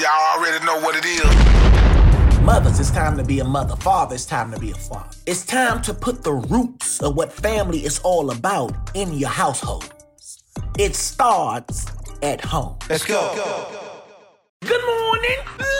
Y'all already know what it is. Mothers, it's time to be a mother. Father, it's time to be a father. It's time to put the roots of what family is all about in your households. It starts at home. Let's go. Good morning.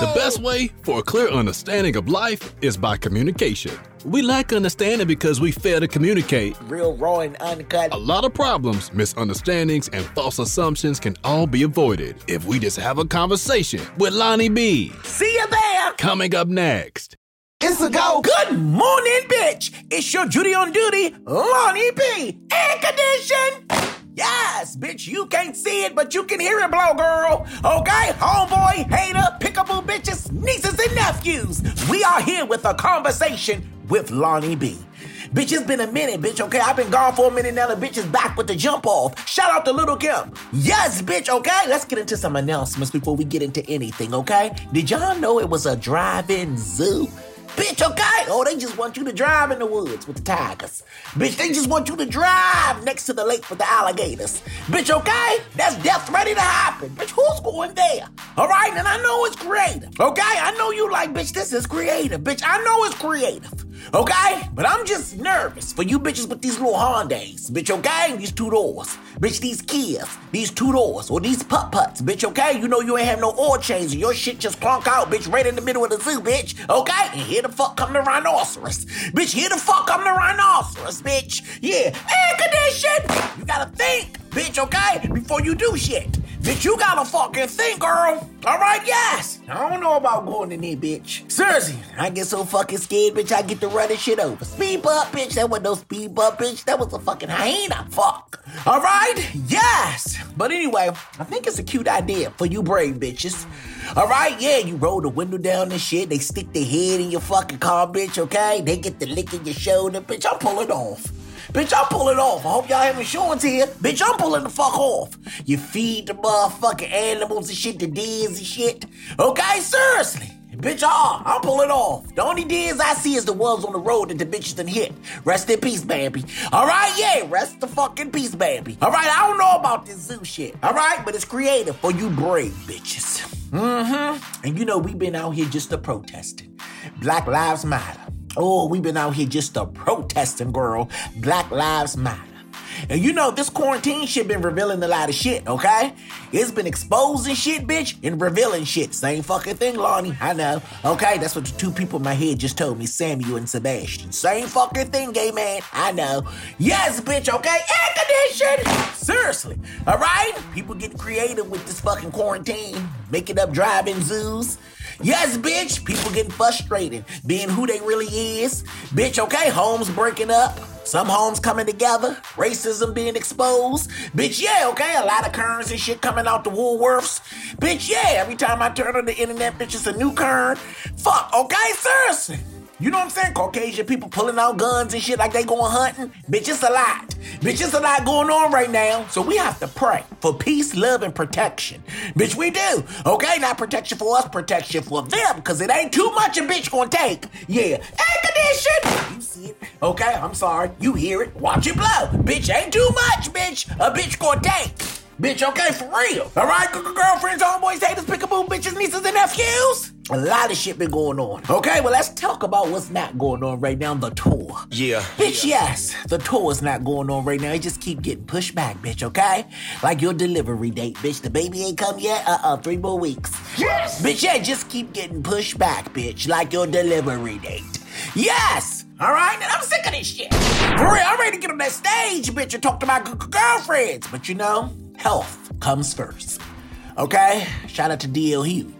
The best way for a clear understanding of life is by communication. We lack understanding because we fail to communicate. Real raw and uncut. A lot of problems, misunderstandings, and false assumptions can all be avoided if we just have a conversation with Lonnie B. See you there. Coming up next. It's a go. Good morning, bitch. It's your Judy on duty, Lonnie B. Air condition. Yes, bitch, you can't see it, but you can hear it blow, girl. Okay, homeboy, hater, pickable bitches, nieces and nephews. We are here with a conversation with Lonnie B. Bitch, it's been a minute, bitch, okay? I've been gone for a minute now. The bitch is back with the jump off. Shout out to Little Kim. Yes, bitch, okay? Let's get into some announcements before we get into anything, okay? Did y'all know it was a drive-in zoo? Bitch, okay? Oh, they just want you to drive in the woods with the tigers. Bitch, they just want you to drive next to the lake with the alligators. Bitch, okay? That's death ready to happen. Bitch, who's going there? All right, and I know it's creative. Okay? I know you like, bitch, this is creative. Bitch, I know it's creative. Okay? But I'm just nervous for you bitches with these little Hondas. Bitch, okay? These two doors. Bitch, these Kias. These two doors. Or these putt putts. Bitch, okay? You know you ain't have no oil change and your shit just clunk out, bitch, right in the middle of the zoo, bitch. Okay? And here the fuck come the rhinoceros. Bitch, here the fuck come the rhinoceros, bitch. Yeah. Air condition. You gotta think, bitch, okay? Before you do shit. Bitch, you gotta fucking think, girl. Alright, yes. I don't know about going in there, bitch. Seriously, I get so fucking scared, bitch, I get to running shit over. Speed bump, bitch. That wasn't no speed bump, bitch. That was a fucking hyena. Fuck. Alright? Yes. But anyway, I think it's a cute idea for you brave bitches. Alright, yeah, you roll the window down and shit. They stick their head in your fucking car, bitch, okay? They get the lick in your shoulder, bitch. I'm pulling off. Bitch, I'm pulling off. I hope y'all have insurance here. Bitch, I'm pulling the fuck off. You feed the motherfucking animals and shit, the deers and shit. Okay, seriously. Bitch, ah, I'm pulling off. The only deers I see is the ones on the road that the bitches done hit. Rest in peace, baby. Alright, yeah, rest the fucking peace, baby. Alright, I don't know about this zoo shit. Alright, but it's creative for you brave bitches. Mm-hmm. And you know, we've been out here just a protesting. Black Lives Matter. Oh, we've been out here just a protesting, girl. Black Lives Matter. And you know, this quarantine shit been revealing a lot of shit, okay? It's been exposing shit, bitch, and revealing shit. Same fucking thing, Lonnie. I know. Okay, that's what the two people in my head just told me, Samuel and Sebastian. Same fucking thing, gay man. I know. Yes, bitch, okay? Air condition! Seriously. Alright? People get creative with this fucking quarantine, making up drive-in zoos. Yes, bitch. People getting frustrated, being who they really is. Bitch, okay, homes breaking up. Some homes coming together, racism being exposed. Bitch, yeah, okay, a lot of Karens and shit coming out the Woolworths. Bitch, yeah, every time I turn on the internet, bitch, it's a new Karen. Fuck, okay, seriously. You know what I'm saying? Caucasian people pulling out guns and shit like they going hunting. Bitch, it's a lot. Bitch, it's a lot going on right now. So we have to pray for peace, love, and protection. Bitch, we do. Okay, not protection for us, protection for them. Because it ain't too much a bitch gonna take. Yeah. Air condition. You see it? Okay, I'm sorry. You hear it. Watch it blow. Bitch, ain't too much, bitch. A bitch gonna take. Bitch, okay, for real. All right, girlfriends, homeboys, haters, pickaboo, bitches, nieces, and nephews. A lot of shit been going on. Okay, well, let's talk about what's not going on right now, the tour. Yeah. Bitch, yes, the tour is not going on right now. It just keep getting pushed back, bitch, okay? Like your delivery date, bitch. The baby ain't come yet? Uh-uh, three more weeks. Yes. Bitch, yeah, just keep getting pushed back, bitch. Like your delivery date. Yes! All right, and I'm sick of this shit. For real, I'm ready to get on that stage, bitch, and talk to my g- g- girlfriends. But you know, health comes first. Okay? Shout out to DL Hughley.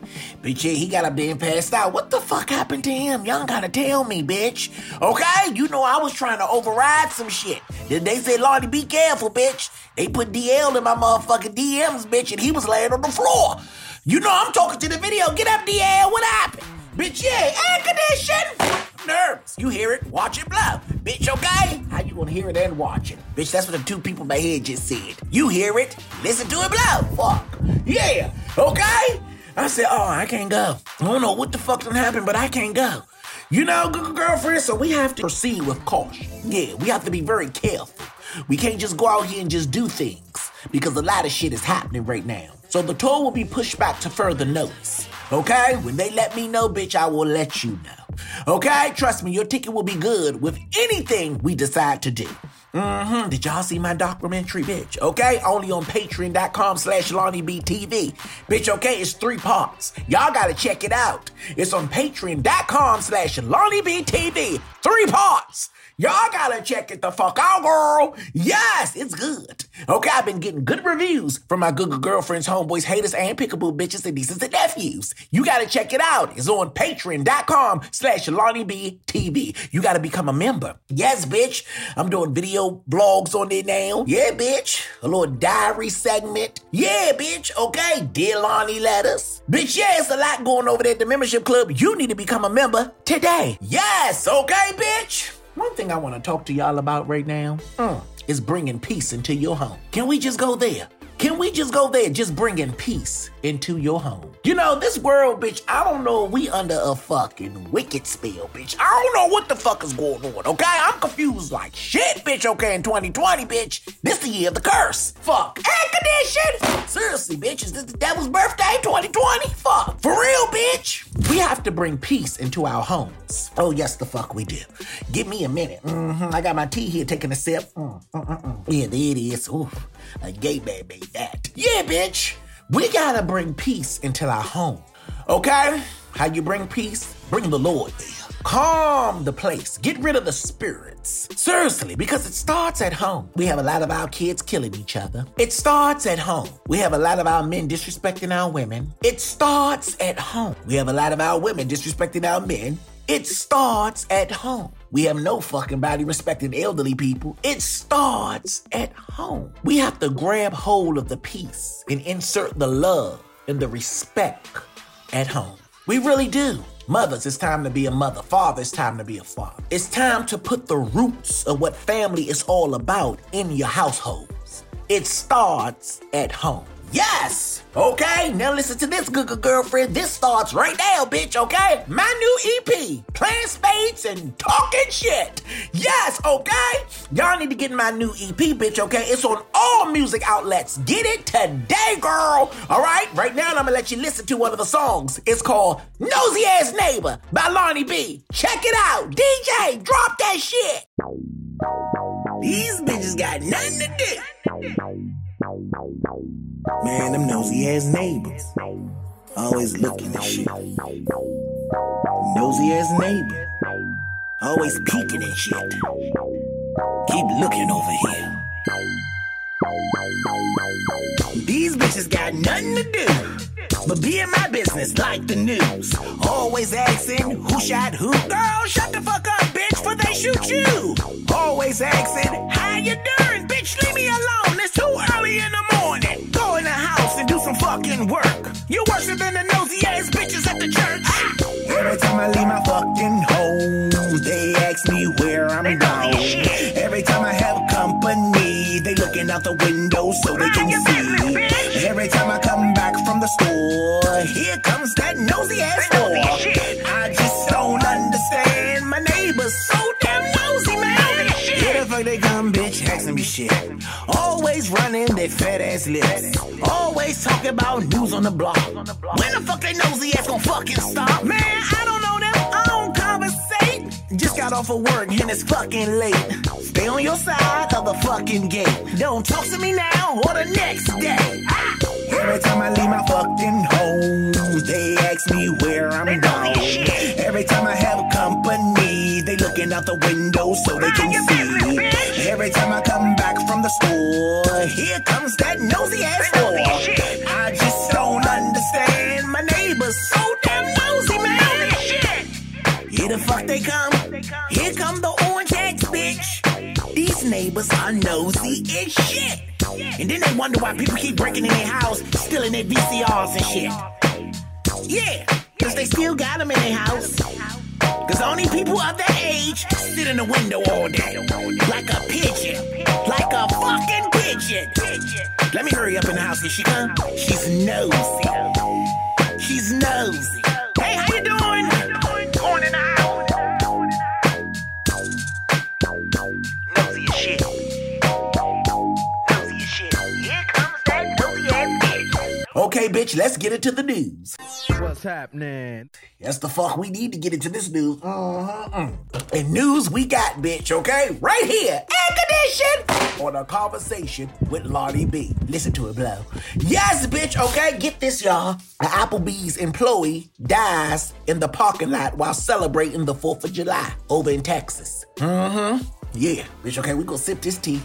Bitch, yeah, he got up there and passed out. What the fuck happened to him? Y'all gotta tell me, bitch. Okay? You know I was trying to override some shit. Then they said, Lordy, be careful, bitch. They put DL in my motherfucking DMs, bitch, and he was laying on the floor. You know I'm talking to the video. Get up, DL. What happened? Bitch, yeah, air condition. Nerves. You hear it, watch it blow. Bitch, okay? How you gonna hear it and watch it? Bitch, that's what the two people in my head just said. You hear it, listen to it blow. Fuck. Yeah, okay? I said, oh, I can't go. I don't know what the fuck done happen, but I can't go. You know, girlfriend, so we have to proceed with caution. Yeah, we have to be very careful. We can't just go out here and just do things because a lot of shit is happening right now. So the tour will be pushed back to further notice. Okay? When they let me know, bitch, I will let you know. Okay? Trust me, your ticket will be good with anything we decide to do. Mm-hmm. Did y'all see my documentary, bitch? Okay? Only on patreon.com slash LonnieBTV. Bitch, okay? It's three parts. Y'all gotta check it out. It's on patreon.com slash LonnieBTV. Three parts. Y'all gotta check it the fuck out, girl. Yes, it's good. Okay, I've been getting good reviews from my good girlfriends, homeboys, haters, and pickable bitches and nieces and nephews. You gotta check it out. It's on patreon.com slash Lonnie B TV. You gotta become a member. Yes, bitch. I'm doing video blogs on there now. Yeah, bitch. A little diary segment. Yeah, bitch. Okay. Dear Lonnie letters. Bitch, yeah, it's a lot going over there at the membership club. You need to become a member today. Yes, okay, bitch. One thing I want to talk to y'all about right now uh, is bringing peace into your home. Can we just go there? Can we just go there, just bringing peace into your home? You know, this world, bitch, I don't know, we under a fucking wicked spell, bitch. I don't know what the fuck is going on, okay? I'm confused like shit, bitch, okay, in 2020, bitch. This the year of the curse. Fuck. Air condition! Seriously, bitch, is this the devil's birthday, 2020? Fuck. For real, bitch. We have to bring peace into our homes. Oh, yes, the fuck we do. Give me a minute. Mm-hmm. I got my tea here taking a sip. Mm, mm, mm, mm. Yeah, there it is. Ooh, a gay man made that. Yeah, bitch. We gotta bring peace into our home. Okay? How you bring peace? Bring the Lord there. Calm the place. Get rid of the spirits. Seriously, because it starts at home. We have a lot of our kids killing each other. It starts at home. We have a lot of our men disrespecting our women. It starts at home. We have a lot of our women disrespecting our men. It starts at home. We have no fucking body respecting elderly people. It starts at home. We have to grab hold of the peace and insert the love and the respect at home. We really do. Mothers, it's time to be a mother. Father, it's time to be a father. It's time to put the roots of what family is all about in your households. It starts at home. Yes! Okay, now listen to this, good, girlfriend. This starts right now, bitch, okay? My new EP, Playing Spades and Talking Shit. Yes, okay? Y'all need to get my new EP, bitch, okay? It's on all music outlets. Get it today, girl. All right? Right now, I'm gonna let you listen to one of the songs. It's called Nosy Ass Neighbor by Lonnie B. Check it out. DJ, drop that shit. These bitches got nothing to do. Man, them nosy ass neighbors. Always looking at shit. Nosy ass neighbor. Always peeking at shit. Keep looking over here. These bitches got nothing to do but be in my business like the news. Always asking who shot who. Girl, shut the fuck up, bitch, for they shoot you. Always asking how you doing, bitch, leave me alone. It's too early in the morning. Go in the house and do some fucking work. You worse than the nosy ass bitches at the church. Every time I leave my fucking home, they ask me where I'm going. Every time I have company, they looking out the window so they can see. Every time I come back from the store, here comes that nosy ass shit. Always running their fat ass lips. Always talking about news on the block. When the fuck they nosy ass gonna fucking stop? Man, I don't know them. I don't conversate. Just got off of work and it's fucking late. Stay on your side of the fucking gate. Don't talk to me now or the next day. Every time I leave my fucking home, they ask me where I'm going. Every time I have company, they looking out the window so they can see. Every time I come back from the store, here comes that nosy ass whore. I just don't understand my neighbors so damn nosy, man. Here the fuck they come. Come the orange eggs, bitch. These neighbors are nosy as shit. And then they wonder why people keep breaking in their house, stealing their VCRs and shit. Yeah, cause they still got them in their house. Cause only people of that age sit in the window all day. Like a pigeon. Like a fucking pigeon. Let me hurry up in the house. Here she come. She's nosy. She's nosy. Hey, how you doing? Okay, bitch, let's get into the news. What's happening? That's the fuck we need to get into this news. Uh-huh. And news we got, bitch, okay? Right here. Air condition on a conversation with Lonnie B. Listen to it blow. Yes, bitch, okay? Get this, y'all. An Applebee's employee dies in the parking lot while celebrating the 4th of July over in Texas. Mm-hmm. Yeah, bitch, okay? We gonna sip this tea.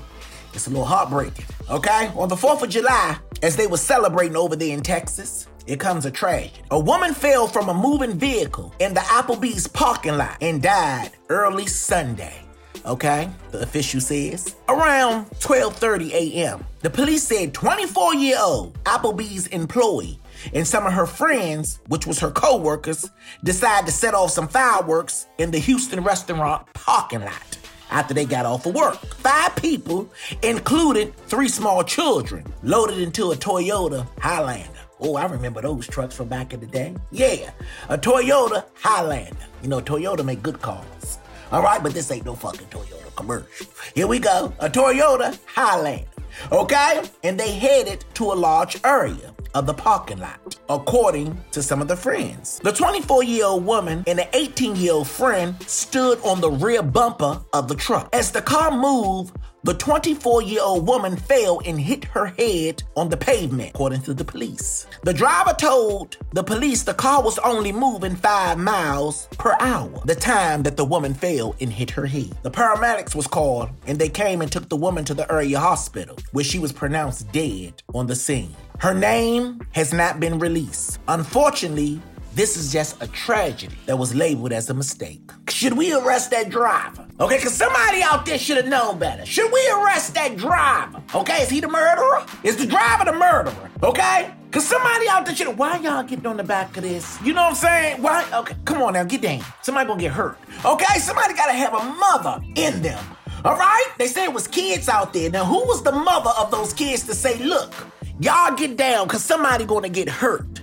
It's a little heartbreaking, okay? On the 4th of July, as they were celebrating over there in Texas, it comes a tragedy. A woman fell from a moving vehicle in the Applebee's parking lot and died early Sunday. Okay, the official says around 12:30 a.m. The police said 24-year-old Applebee's employee and some of her friends, which was her co-workers, decided to set off some fireworks in the Houston restaurant parking lot after they got off of work. Five people, including three small children, loaded into a Toyota Highlander. Oh, I remember those trucks from back in the day. Yeah, a Toyota Highlander. You know, Toyota make good cars. All right, but this ain't no fucking Toyota commercial. Here we go, a Toyota Highlander. Okay, and they headed to a large area of the parking lot, according to some of the friends. The 24 year old woman and the 18 year old friend stood on the rear bumper of the truck. As the car moved, the 24 year old woman fell and hit her head on the pavement, according to the police. The driver told the police the car was only moving five miles per hour, the time that the woman fell and hit her head. The paramedics was called and they came and took the woman to the area hospital, where she was pronounced dead on the scene. Her name has not been released. Unfortunately, this is just a tragedy that was labeled as a mistake. Should we arrest that driver? Okay, because somebody out there should have known better. Should we arrest that driver? Okay, is he the murderer? Is the driver the murderer? Okay? Because somebody out there should Why y'all getting on the back of this? You know what I'm saying? Why? Okay, come on now, get down. Somebody gonna get hurt. Okay, somebody gotta have a mother in them. All right? They say it was kids out there. Now, who was the mother of those kids to say, look, y'all get down because somebody gonna get hurt?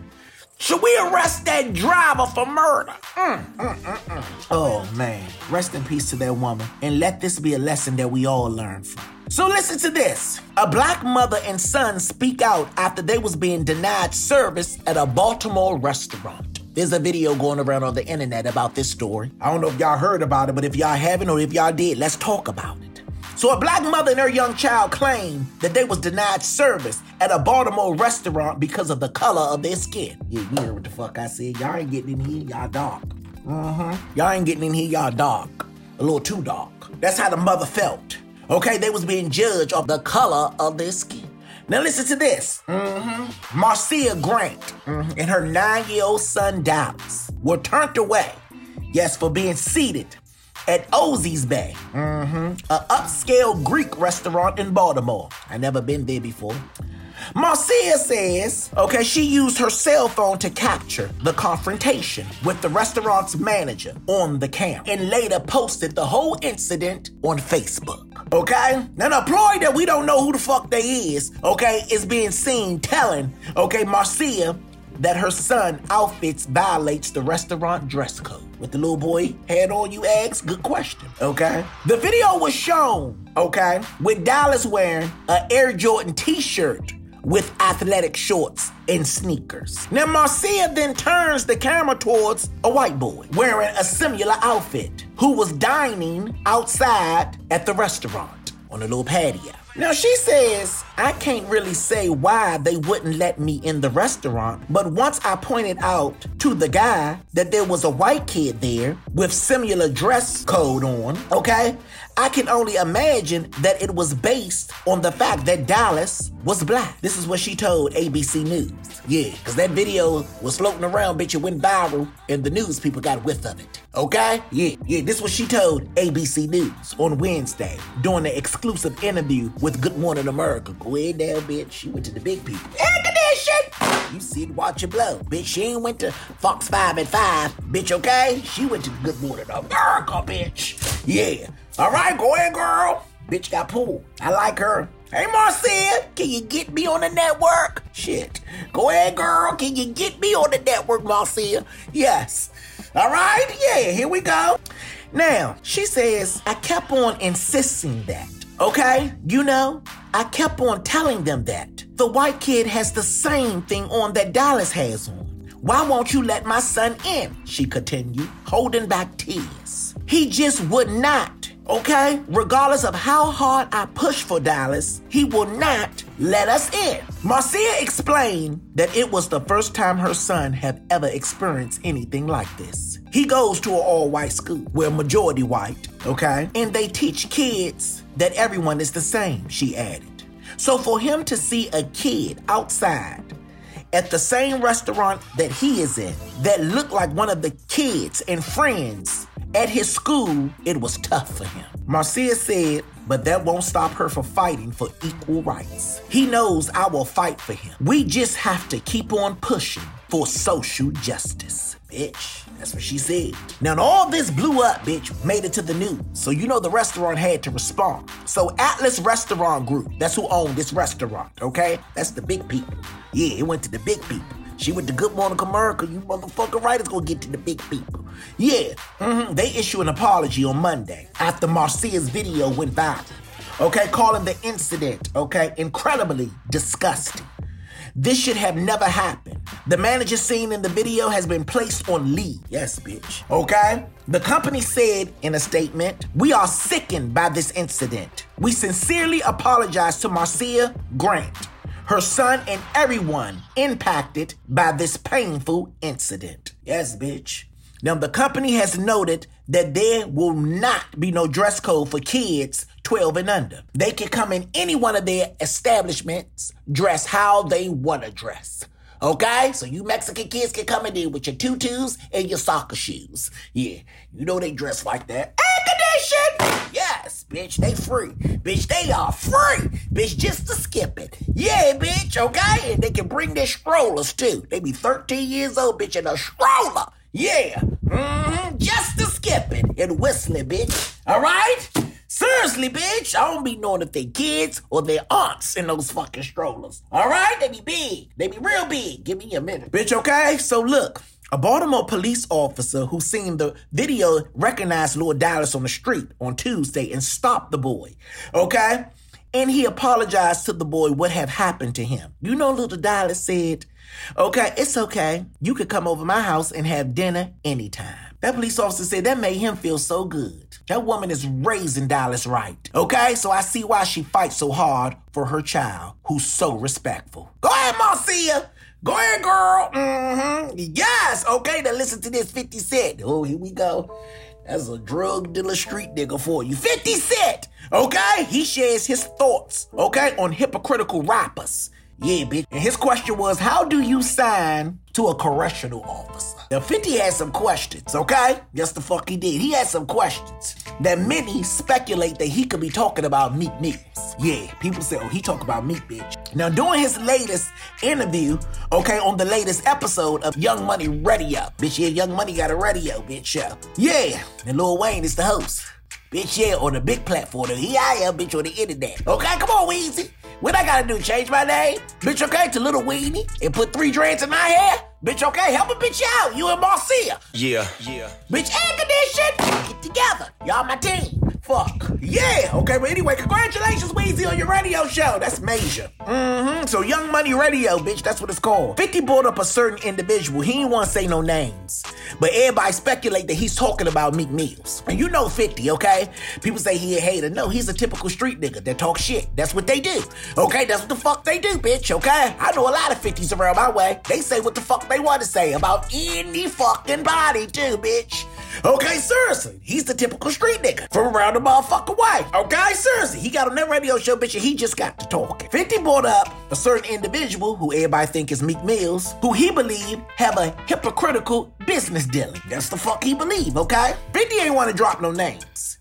Should we arrest that driver for murder? Mm, mm, mm, mm, oh man, rest in peace to that woman, and let this be a lesson that we all learn from. So listen to this. A black mother and son speak out after they was being denied service at a Baltimore restaurant. There's a video going around on the internet about this story. I don't know if y'all heard about it, but if y'all haven't or if y'all did, let's talk about it. So a black mother and her young child claimed that they was denied service at a Baltimore restaurant because of the color of their skin. Yeah, you heard what the fuck I said. Y'all ain't getting in here, y'all dark. Uh-huh. Y'all ain't getting in here, y'all dark. A little too dark. That's how the mother felt. Okay, they was being judged of the color of their skin. Now listen to this. Mm-hmm. Marcia Grant mm-hmm, and her nine-year-old son Dallas were turned away, yes, for being seated at Ouzo Bay, mm-hmm. an upscale Greek restaurant in Baltimore. I never been there before. Marcia says, okay, she used her cell phone to capture the confrontation with the restaurant's manager on the camera and later posted the whole incident on Facebook. Okay? Now, the employee that we don't know who the fuck they is, okay, is being seen telling, okay, Marcia that her son outfits violates the restaurant dress code. With the little boy head on, you ask? Good question. Okay. The video was shown, okay, with Dallas wearing an Air Jordan t shirt with athletic shorts and sneakers. Now, Marcia then turns the camera towards a white boy wearing a similar outfit who was dining outside at the restaurant on a little patio. Now, she says, I can't really say why they wouldn't let me in the restaurant, but once I pointed out to the guy that there was a white kid there with similar dress code on, okay, I can only imagine that it was based on the fact that Dallas was black. This is what she told ABC News. Yeah, because that video was floating around, bitch. It went viral, and the news people got whiff of it. Okay? Yeah, yeah. This was she told ABC News on Wednesday during the exclusive interview with Good Morning America. Go down, bitch. She went to the big people. Air condition! You see it, watch it blow. Bitch, she ain't went to Fox 5 at 5. Bitch, okay? She went to the Good Morning America, bitch. Yeah. All right, go ahead, girl. Bitch got pulled. I like her. Hey, Marcia, can you get me on the network? Shit. Go ahead, girl. Can you get me on the network, Marcia? Yes. All right, yeah, here we go. Now, she says, I kept on insisting that, okay? You know, I kept on telling them that. The white kid has the same thing on that Dallas has on. Why won't you let my son in? She continued, holding back tears. He just would not, okay? Regardless of how hard I push for Dallas, he will not let us in. Marcia explained that it was the first time her son had ever experienced anything like this. He goes to an all white school, we're majority white, okay? And they teach kids that everyone is the same, she added. So for him to see a kid outside at the same restaurant that he is in that looked like one of the kids and friends at his school, it was tough for him. Marcia said, but that won't stop her from fighting for equal rights. He knows I will fight for him. We just have to keep on pushing for social justice. Bitch, that's what she said. Now, all this blew up, bitch, made it to the news. So, you know, the restaurant had to respond. So, Atlas Restaurant Group, that's who owned this restaurant, okay? That's the big people. Yeah, it went to the big people. She went to Good Morning America. You motherfucker right, it's gonna get to the big people. Yeah, mm-hmm. they issue an apology on Monday after Marcia's video went viral. Okay, calling the incident, okay, incredibly disgusting. This should have never happened. The manager seen in the video has been placed on leave. Yes, bitch. Okay? The company said in a statement, We are sickened by this incident. We sincerely apologize to Marcia Grant, her son, and everyone impacted by this painful incident. Yes, bitch. Now, the company has noted that there will not be no dress code for kids 12 and under. They can come in any one of their establishments, dress how they want to dress. Okay? So you Mexican kids can come in there with your tutus and your soccer shoes. Yeah, you know they dress like that. Air condition! Yes, bitch, they free. Bitch, they are free. Bitch, just to skip it. Yeah, bitch, okay? And they can bring their strollers too. They be 13 years old, bitch, in a stroller. Yeah, mm-hmm, just to skip it and whistling, bitch. All right? Seriously, bitch, I don't be knowing if they kids or their aunts in those fucking strollers. All right? They be big. They be real big. Give me a minute. Bitch, okay? So look, a Baltimore police officer who seen the video recognized Lord Dallas on the street on Tuesday and stopped the boy. Okay? And he apologized to the boy what have happened to him. You know, little Dallas said, Okay, it's okay. You could come over my house and have dinner anytime. That police officer said that made him feel so good. That woman is raising Dallas right. Okay, so I see why she fights so hard for her child, who's so respectful. Go ahead, Marcia. Go ahead, girl. Mm-hmm. Yes. Okay, now listen to this 50 Cent. Oh, here we go. That's a drug dealer street nigga for you. 50 Cent. Okay? He shares his thoughts, okay, on hypocritical rappers. Yeah, bitch. And his question was, how do you sign to a correctional officer? Now, 50 had some questions, okay? Yes, the fuck he did. He had some questions that many speculate that he could be talking about Meek Mills. Yeah, people say, oh, he talk about Meek, bitch. Now, during his latest interview, okay, on the latest episode of Young Money Radio, bitch, yeah, Young Money got a radio, bitch, yeah. Yeah, and Lil Wayne is the host. Bitch, yeah, on the big platform. I am, bitch, on the internet. Okay, come on, Weezy. What I gotta do? Change my name? Bitch, okay, to Little Weenie and put three dreads in my hair? Bitch, okay, help a bitch out. You and Marcia. Yeah, yeah. Bitch, air condition. Get together. Y'all my team. Fuck. Yeah. Okay, but anyway, congratulations, Weezy, on your radio show. That's major. Mm-hmm. So Young Money Radio, bitch, that's what it's called. 50 brought up a certain individual. He didn't want to say no names. But everybody speculate that he's talking about Meek Mills. And you know 50, okay? People say he a hater. No, he's a typical street nigga that talk shit. That's what they do. Okay, that's what the fuck they do, bitch, okay? I know a lot of 50s around my way. They say what the fuck they want to say about any fucking body, too, bitch. Okay, seriously, he's the typical street nigga from around the motherfucking way. Okay, seriously, he got on that radio show, bitch, and he just got to talking. 50 brought up a certain individual who everybody think is Meek Mills, who he believe have a hypocritical business dealing. That's the fuck he believe, okay? 50 ain't want to drop no names.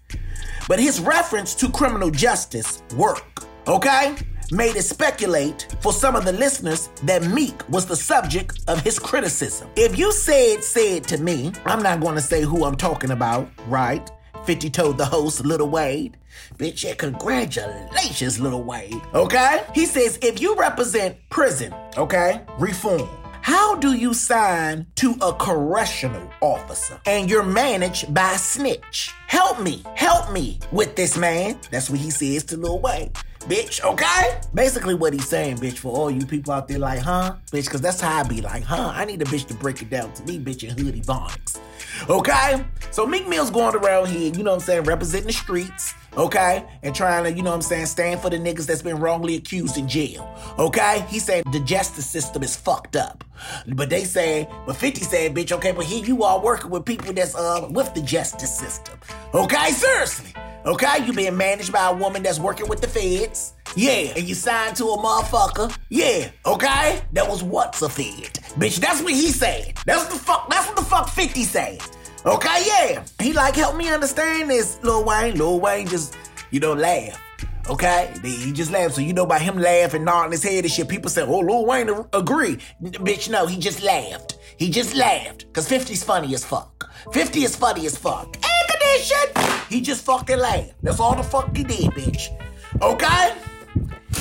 But his reference to criminal justice work, okay? Made it speculate for some of the listeners that Meek was the subject of his criticism. If you said said to me, I'm not going to say who I'm talking about, right? 50 told the host, Little Wade. Bitch, yeah, congratulations, Little Wade. Okay? He says, if you represent prison, okay, reform, how do you sign to a correctional officer and you're managed by a snitch? Help me, help me with this man. That's what he says to Lil Wayne. Bitch, okay? Basically, what he's saying, bitch, for all you people out there like, huh? Bitch, because that's how I be like, huh? I need a bitch to break it down to me, bitch, in hoodie Phonics. Okay? So Meek Mill's going around here, you know what I'm saying, representing the streets, okay? And trying to, you know what I'm saying, stand for the niggas that's been wrongly accused in jail, okay? He said the justice system is fucked up. But they say, but 50 said, bitch, okay, but here you are working with people that's uh with the justice system. Okay, seriously. Okay, you being managed by a woman that's working with the feds. Yeah, and you signed to a motherfucker. Yeah, okay? That was what's a fed. Bitch, that's what he said. That's the fuck, that's what the fuck 50 said. Okay, yeah. He like, help me understand this, Lil Wayne. Lil Wayne just, you know, laugh. Okay? He just laughed. So you know by him laughing, nodding his head and shit, people say, oh, Lil Wayne agree. Bitch, no, he just laughed. He just laughed. Cause 50's funny as fuck. 50 is funny as fuck. Air condition! He just fucking laughed. That's all the fuck he did, bitch. Okay?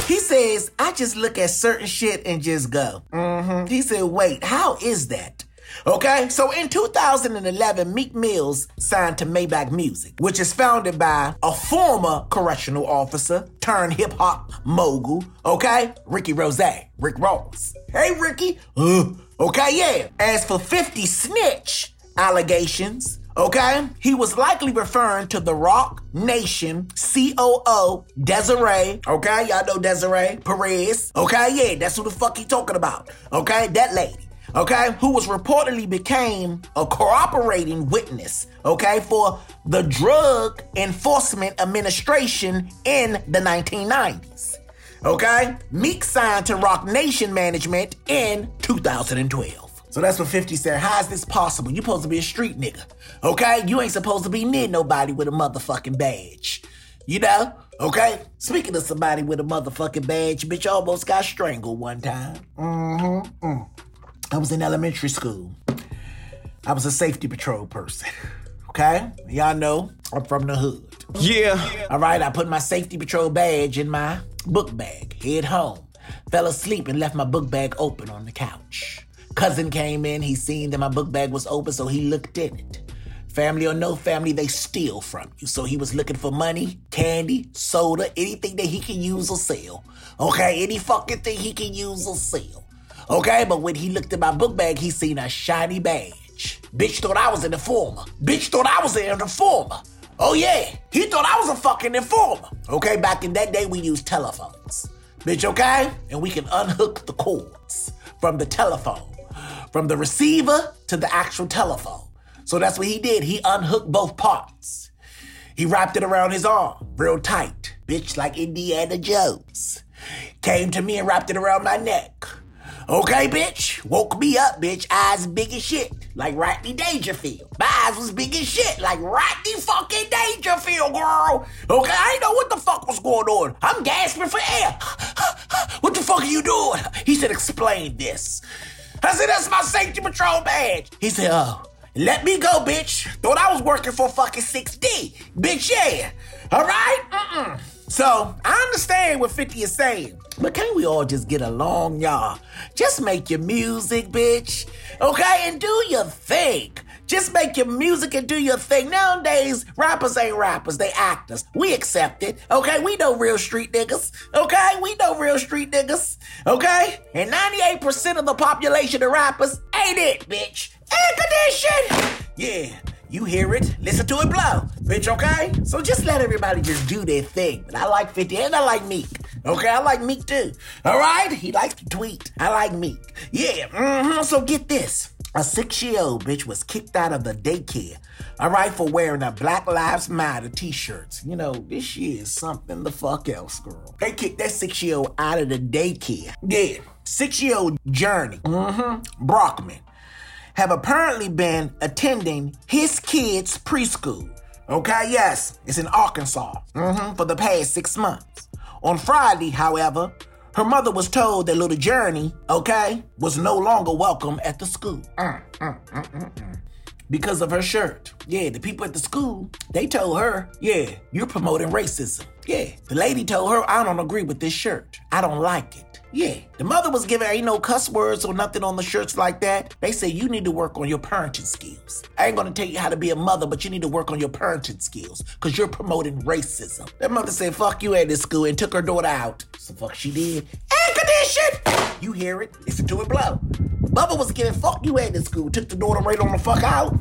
He says, I just look at certain shit and just go. Mm-hmm. He said, wait, how is that? Okay, so in 2011, Meek Mills signed to Maybach Music, which is founded by a former correctional officer turned hip hop mogul, okay? Ricky Rose, Rick Ross. Hey, Ricky. Uh, okay, yeah. As for 50 snitch allegations, okay, he was likely referring to the Roc Nation COO Desiree, okay? Y'all know Desiree Perez, okay? Yeah, that's who the fuck he talking about, okay? That lady okay, who was reportedly became a cooperating witness, okay, for the Drug Enforcement Administration in the 1990s. Okay? Meek signed to Roc Nation Management in 2012. So that's what 50 said. How is this possible? You supposed to be a street nigga. Okay? You ain't supposed to be near nobody with a motherfucking badge. You know? Okay? Speaking of somebody with a motherfucking badge, bitch almost got strangled one time. Mm-hmm. Mm. I was in elementary school. I was a safety patrol person. Okay? Y'all know I'm from the hood. Yeah. All right, I put my safety patrol badge in my book bag, head home. Fell asleep and left my book bag open on the couch. Cousin came in, he seen that my book bag was open, so he looked in it. Family or no family, they steal from you. So he was looking for money, candy, soda, anything that he can use or sell. Okay, any fucking thing he can use or sell. Okay, but when he looked at my book bag, he seen a shiny badge. Bitch thought I was an informer. Bitch thought I was an informer. Oh yeah, he thought I was a fucking informer. Okay, back in that day we used telephones. Bitch, okay? And we can unhook the cords from the telephone, from the receiver to the actual telephone. So that's what he did. He unhooked both parts. He wrapped it around his arm, real tight. Bitch, like Indiana Jones. Came to me and wrapped it around my neck. Okay, bitch. Woke me up, bitch. Eyes big as shit. Like Rodney Dangerfield. My eyes was big as shit. Like Rodney fucking Dangerfield, girl. Okay, I didn't know what the fuck was going on. I'm gasping for air. what the fuck are you doing? He said, explain this. I said, that's my safety patrol badge. He said, oh, let me go, bitch. Thought I was working for fucking 6D. Bitch, yeah. All right? Mm-mm. So I understand what 50 is saying, but can't we all just get along, y'all? Just make your music, bitch. Okay? And do your thing. Just make your music and do your thing. Nowadays, rappers ain't rappers, they actors. We accept it. Okay? We know real street niggas. Okay? We know real street niggas. Okay? And 98% of the population of rappers ain't it, bitch. Air condition! Yeah. You hear it, listen to it blow, bitch, okay? So just let everybody just do their thing. But I like 50 and I like Meek. Okay, I like Meek too. All right? He likes to tweet. I like Meek. Yeah, mm-hmm. So get this. A six year old bitch was kicked out of the daycare, all right, for wearing a Black Lives Matter t shirts. You know, this shit is something the fuck else, girl. They kicked that six year old out of the daycare. Yeah, six year old Journey, mm-hmm, Brockman have apparently been attending his kids' preschool. Okay, yes, it's in Arkansas mm-hmm, for the past six months. On Friday, however, her mother was told that little Journey, okay, was no longer welcome at the school. Mm, mm, mm, mm, mm. Because of her shirt. Yeah, the people at the school, they told her, yeah, you're promoting racism. Yeah, the lady told her, I don't agree with this shirt. I don't like it. Yeah, the mother was giving ain't no cuss words or nothing on the shirts like that. They say you need to work on your parenting skills. I ain't gonna tell you how to be a mother, but you need to work on your parenting skills because you're promoting racism. That mother said, fuck you at this school and took her daughter out. So fuck she did. Air condition! You hear it, listen to it blow. Bubba was giving fuck you at this school, took the daughter right on the fuck out.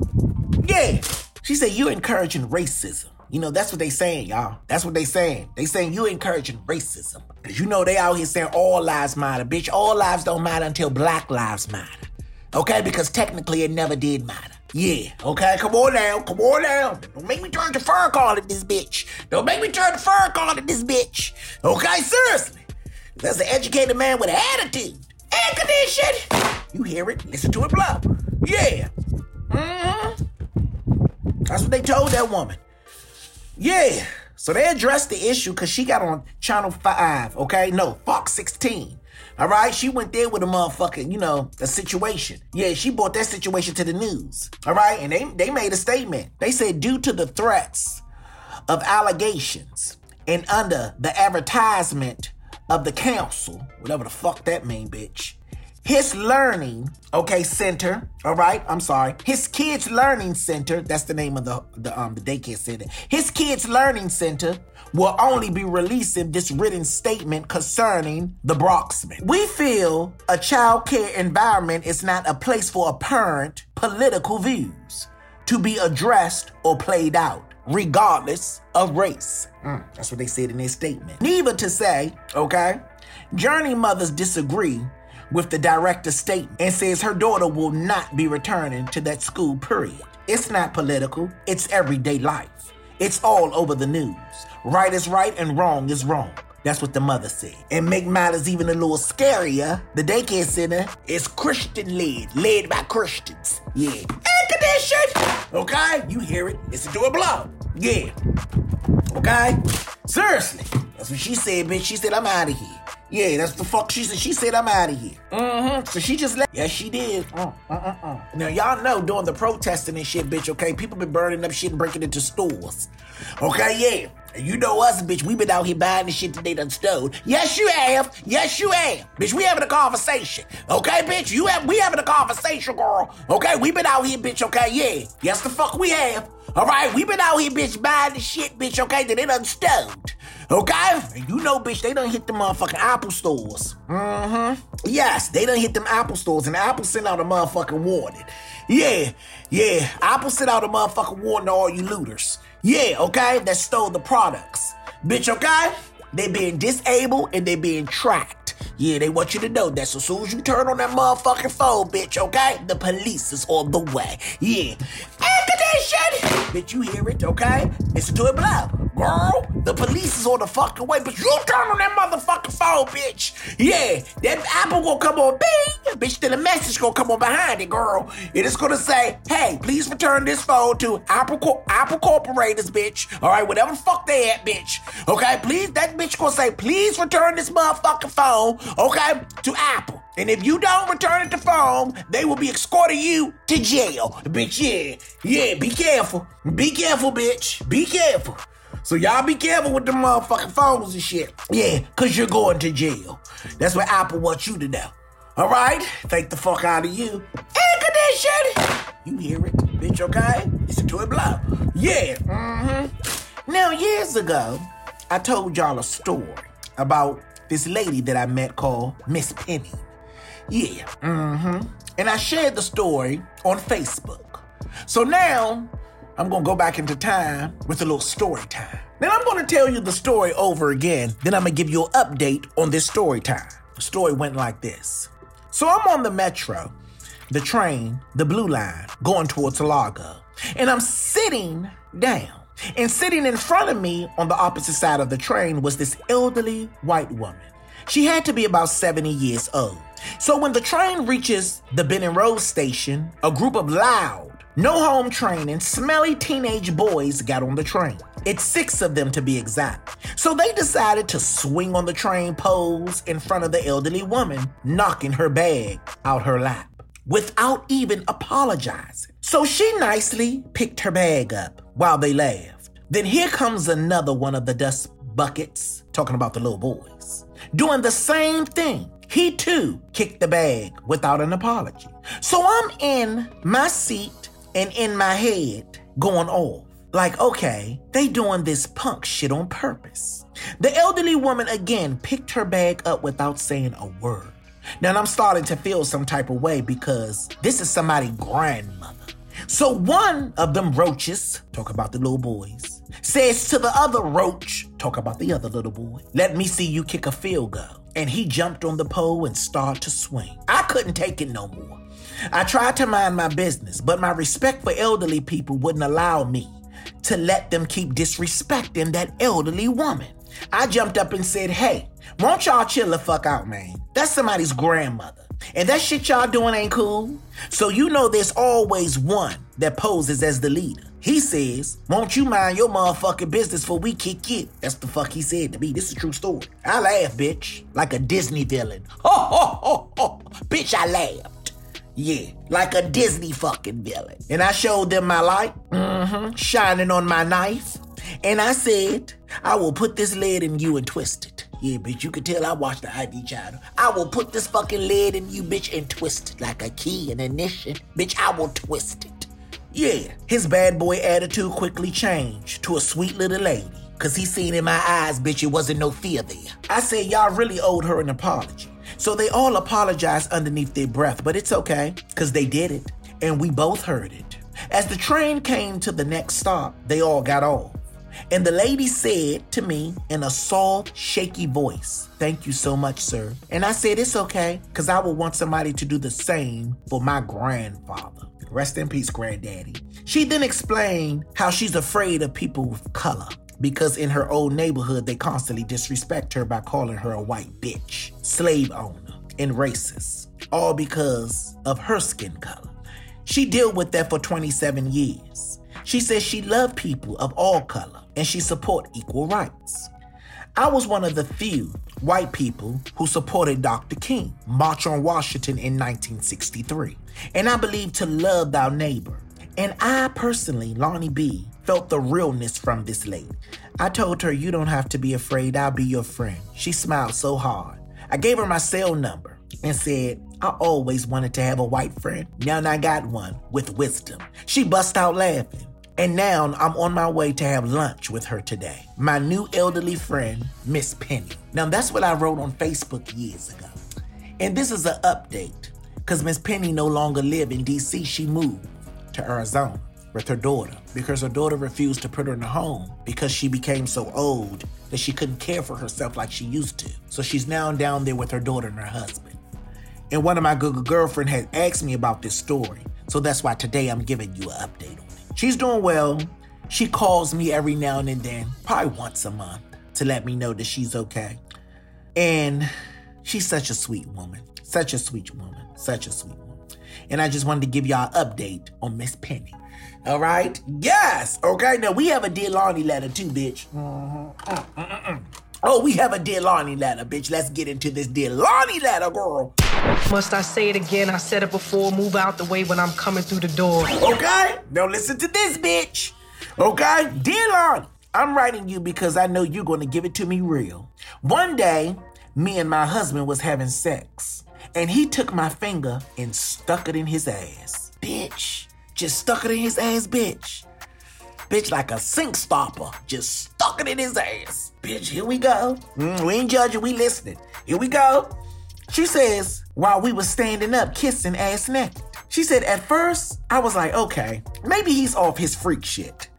Yeah, she said You're encouraging racism. You know, that's what they saying, y'all. That's what they saying. They saying you encouraging racism. Cause you know they out here saying all lives matter. Bitch, all lives don't matter until black lives matter. Okay? Because technically it never did matter. Yeah, okay, come on now, come on now. Don't make me turn to fur call at this bitch. Don't make me turn to fur call at this bitch. Okay, seriously. That's an educated man with an attitude. Air condition. You hear it, listen to it blow. Yeah. Mm-hmm. That's what they told that woman. Yeah. So they addressed the issue because she got on Channel 5, okay? No, Fox 16. All right? She went there with a motherfucker, you know, a situation. Yeah, she brought that situation to the news. All right? And they, they made a statement. They said, due to the threats of allegations and under the advertisement of the council, whatever the fuck that mean, bitch, his learning, okay, center, all right, I'm sorry, his kids learning center, that's the name of the, the um the daycare center. His kids learning center will only be releasing this written statement concerning the Broxman. We feel a child care environment is not a place for apparent political views to be addressed or played out, regardless of race. Mm, that's what they said in their statement. Neither to say, okay, journey mothers disagree with the director's statement and says her daughter will not be returning to that school, period. It's not political, it's everyday life. It's all over the news. Right is right and wrong is wrong. That's what the mother said. And make matters even a little scarier, the daycare center is Christian led, led by Christians. Yeah. Okay? You hear it. It's a door blow. Yeah. Okay? Seriously. That's what she said, bitch. She said, I'm out of here. Yeah, that's the fuck she said. She said, I'm out of here. Mm-hmm. So she just left. Yes, she did. Uh, uh, uh. Now, y'all know during the protesting and shit, bitch, okay? People been burning up shit and breaking into stores. Okay, yeah. You know us, bitch, we been out here buying the shit that they done stole. Yes, you have. Yes, you have. Bitch, we having a conversation. Okay, bitch? You have we having a conversation, girl. Okay, we been out here, bitch, okay? Yeah. Yes, the fuck we have. Alright, we been out here, bitch, buying the shit, bitch, okay, that they done stole. Okay? And you know, bitch, they done hit the motherfucking Apple stores. Mm-hmm. Yes, they done hit them Apple stores, and Apple sent out a motherfucking warning. Yeah, yeah. Apple sent out a motherfucking warning to all you looters. Yeah, okay? That stole the products. Bitch, okay? They being disabled and they being tracked. Yeah, they want you to know that. So soon as you turn on that motherfucking phone, bitch, okay? The police is on the way. Yeah. Air condition! Bitch, you hear it, okay? Listen to it blow. Girl, the police is on the fucking way, but you turn on that motherfucking phone, bitch. Yeah, that apple gonna come on bing, bitch, then the message gonna come on behind it, girl. It is gonna say, hey, please return this phone to Apple Co- Apple Corporators, bitch. All right, whatever the fuck they at, bitch. Okay, please, that bitch gonna say, please return this motherfucking phone, okay, to Apple. And if you don't return it to phone, they will be escorting you to jail. Bitch, yeah. Yeah, be careful. Be careful, bitch. Be careful. So y'all be careful with the motherfucking phones and shit. Yeah, cause you're going to jail. That's what Apple wants you to know. Alright? Thank the fuck out of you. Air condition! You hear it, bitch, okay? It's a toy blow. Yeah. Mm-hmm. Now, years ago, I told y'all a story about this lady that I met called Miss Penny. Yeah. Mm-hmm. And I shared the story on Facebook. So now I'm gonna go back into time with a little story time. Then I'm gonna tell you the story over again. Then I'm gonna give you an update on this story time. The story went like this. So I'm on the metro, the train, the blue line, going towards Largo. And I'm sitting down. And sitting in front of me on the opposite side of the train was this elderly white woman. She had to be about 70 years old. So when the train reaches the Benning Road station, a group of loud, no home training, smelly teenage boys got on the train. It's six of them to be exact. So they decided to swing on the train poles in front of the elderly woman, knocking her bag out her lap without even apologizing. So she nicely picked her bag up while they laughed. Then here comes another one of the dust buckets, talking about the little boys, doing the same thing. He too kicked the bag without an apology. So I'm in my seat and in my head going off. Like, okay, they doing this punk shit on purpose. The elderly woman again picked her bag up without saying a word. Now I'm starting to feel some type of way because this is somebody's grandmother. So one of them roaches, talk about the little boys, says to the other roach, talk about the other little boy, let me see you kick a field goal. And he jumped on the pole and started to swing. I couldn't take it no more. I tried to mind my business, but my respect for elderly people wouldn't allow me to let them keep disrespecting that elderly woman. I jumped up and said, hey, won't y'all chill the fuck out, man? That's somebody's grandmother. And that shit y'all doing ain't cool. So you know there's always one that poses as the leader. He says, Won't you mind your motherfucking business for we kick it? That's the fuck he said to me. This is a true story. I laugh, bitch, like a Disney villain. Ho, ho, ho, ho. Bitch, I laughed. Yeah, like a Disney fucking villain. And I showed them my light, mm-hmm, shining on my knife. And I said, I will put this lead in you and twist it. Yeah, bitch, you can tell I watched the ID channel. I will put this fucking lead in you, bitch, and twist it like a key in ignition. Bitch, I will twist it. Yeah, his bad boy attitude quickly changed to a sweet little lady. Cause he seen in my eyes, bitch, it wasn't no fear there. I said y'all really owed her an apology. So they all apologized underneath their breath, but it's okay, cause they did it. And we both heard it. As the train came to the next stop, they all got off. And the lady said to me in a soft, shaky voice, Thank you so much, sir. And I said, It's okay, because I would want somebody to do the same for my grandfather. Rest in peace, granddaddy. She then explained how she's afraid of people of color because in her old neighborhood they constantly disrespect her by calling her a white bitch, slave owner, and racist, all because of her skin color. She dealt with that for 27 years. She says she loved people of all color and she support equal rights. I was one of the few white people who supported Dr. King, March on Washington in 1963. And I believe to love thy neighbor. And I personally, Lonnie B, felt the realness from this lady. I told her, You don't have to be afraid, I'll be your friend. She smiled so hard. I gave her my cell number and said, I always wanted to have a white friend. Now I got one with wisdom. She bust out laughing. And now I'm on my way to have lunch with her today. My new elderly friend, Miss Penny. Now that's what I wrote on Facebook years ago. And this is an update because Miss Penny no longer live in DC. She moved to Arizona with her daughter because her daughter refused to put her in a home because she became so old that she couldn't care for herself like she used to. So she's now down there with her daughter and her husband. And one of my Google girlfriend had asked me about this story. So that's why today I'm giving you an update. She's doing well. She calls me every now and then, probably once a month, to let me know that she's okay. And she's such a sweet woman. Such a sweet woman. Such a sweet woman. And I just wanted to give y'all an update on Miss Penny. All right? Yes. Okay. Now we have a Dear Lonnie letter too, bitch. Mm-hmm. Oh, we have a Dear Lonnie letter, bitch. Let's get into this Dear Lonnie letter, girl. Must I say it again? I said it before. Move out the way when I'm coming through the door. Okay? Now listen to this, bitch. Okay? Dear Lonnie, I'm writing you because I know you're going to give it to me real. One day, me and my husband was having sex, and he took my finger and stuck it in his ass. Bitch. Just stuck it in his ass, bitch. Bitch, like a sink stopper. Just stuck it in his ass. Bitch, here we go. Mm, we ain't judging, we listening. Here we go. She says, while we were standing up, kissing ass naked. She said, at first, I was like, okay, maybe he's off his freak shit.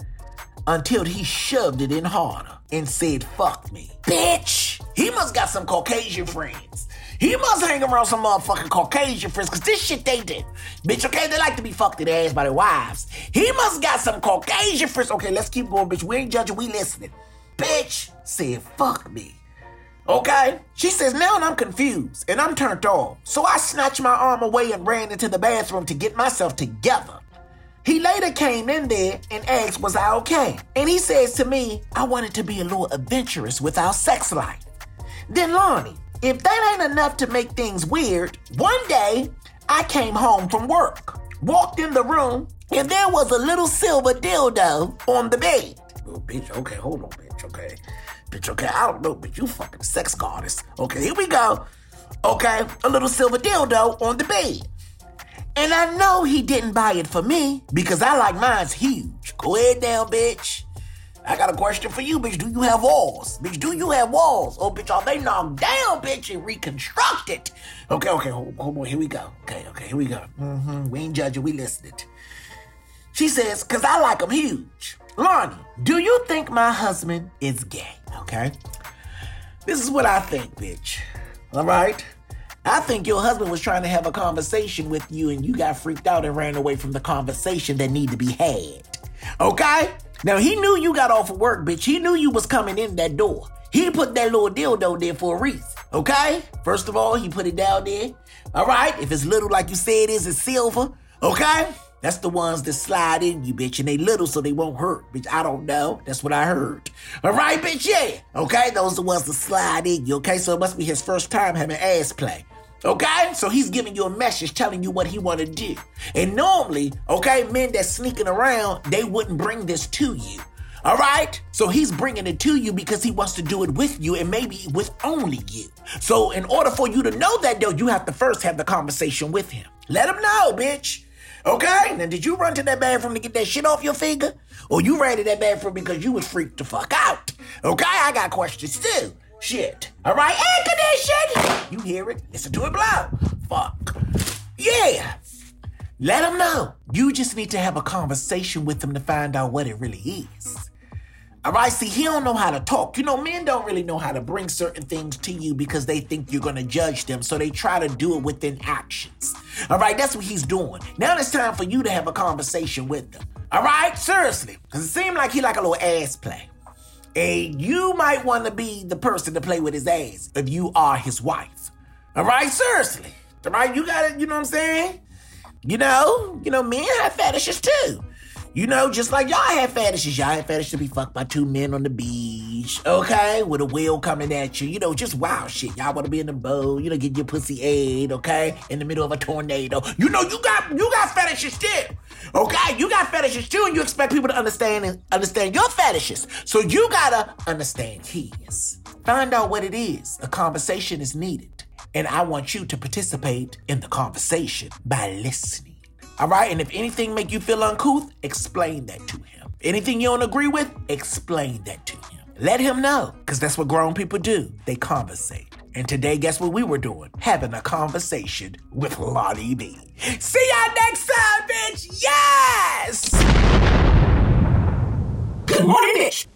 Until he shoved it in harder and said, fuck me. Bitch! He must got some Caucasian friends. He must hang around some motherfucking Caucasian friends, cause this shit they did. Bitch, okay, they like to be fucked in the ass by their wives. He must got some Caucasian friends. Okay, let's keep going, bitch. We ain't judging, we listening. Bitch said, fuck me. Okay? She says, now and I'm confused and I'm turned off. So I snatched my arm away and ran into the bathroom to get myself together. He later came in there and asked, Was I okay? And he says to me, I wanted to be a little adventurous with our sex life. Then, Lonnie, if that ain't enough to make things weird, one day I came home from work. walked in the room and there was a little silver dildo on the bed. Oh, bitch, okay, hold on, bitch, okay. Bitch, okay, I don't know, but you fucking sex goddess. Okay, here we go. Okay, a little silver dildo on the bed. And I know he didn't buy it for me because I like mine's huge. Go ahead now, bitch. I got a question for you, bitch. Do you have walls? Bitch, do you have walls? Oh, bitch, are they knocked down, bitch, and reconstructed? Okay, okay, hold, on. Here we go. Okay, okay, here we go. Mm-hmm. We ain't judging, we listening. She says, because I like them huge. Lonnie, do you think my husband is gay? Okay. This is what I think, bitch. All right? I think your husband was trying to have a conversation with you and you got freaked out and ran away from the conversation that need to be had. Okay? Now he knew you got off of work, bitch. He knew you was coming in that door. He put that little dildo there for a reason. Okay? First of all, he put it down there. All right? If it's little like you say it is, it's silver. Okay? That's the ones that slide in you, bitch, and they little so they won't hurt, bitch. I don't know. That's what I heard. All right, bitch, yeah. Okay, those are the ones that slide in you, okay? So it must be his first time having ass play. Okay? So he's giving you a message telling you what he want to do. And normally, okay, men that's sneaking around, they wouldn't bring this to you. All right? So he's bringing it to you because he wants to do it with you and maybe with only you. So in order for you to know that though, you have to first have the conversation with him. Let him know, bitch. Okay? Now, did you run to that bathroom to get that shit off your finger? Or you ran to that bathroom because you was freaked the fuck out? Okay? I got questions too. Shit. All right? Air condition! You hear it? Listen to it blow. Fuck. Yeah. Let them know. You just need to have a conversation with them to find out what it really is. All right, see, he don't know how to talk. You know, men don't really know how to bring certain things to you because they think you're gonna judge them, so they try to do it within actions. All right, that's what he's doing. Now it's time for you to have a conversation with them. All right, seriously, because it seemed like he like a little ass play. And you might want to be the person to play with his ass if you are his wife. All right, seriously. All right, you got it. You know what I'm saying? You know, you know, men have fetishes too. You know, just like y'all have fetishes. Y'all have fetishes to be fucked by two men on the beach, okay? With a whale coming at you. You know, just wild shit. Y'all want to be in the boat, you know, get your pussy aid, okay? In the middle of a tornado. You know, you got you got fetishes too. Okay? You got fetishes too, and you expect people to understand and understand your fetishes. So you gotta understand his. Find out what it is. A conversation is needed. And I want you to participate in the conversation by listening. All right? And if anything make you feel uncouth, explain that to him. Anything you don't agree with, explain that to him. Let him know, because that's what grown people do. They conversate. And today, guess what we were doing? Having a conversation with Lonnie B. See y'all next time, bitch! Yes! Good morning, bitch!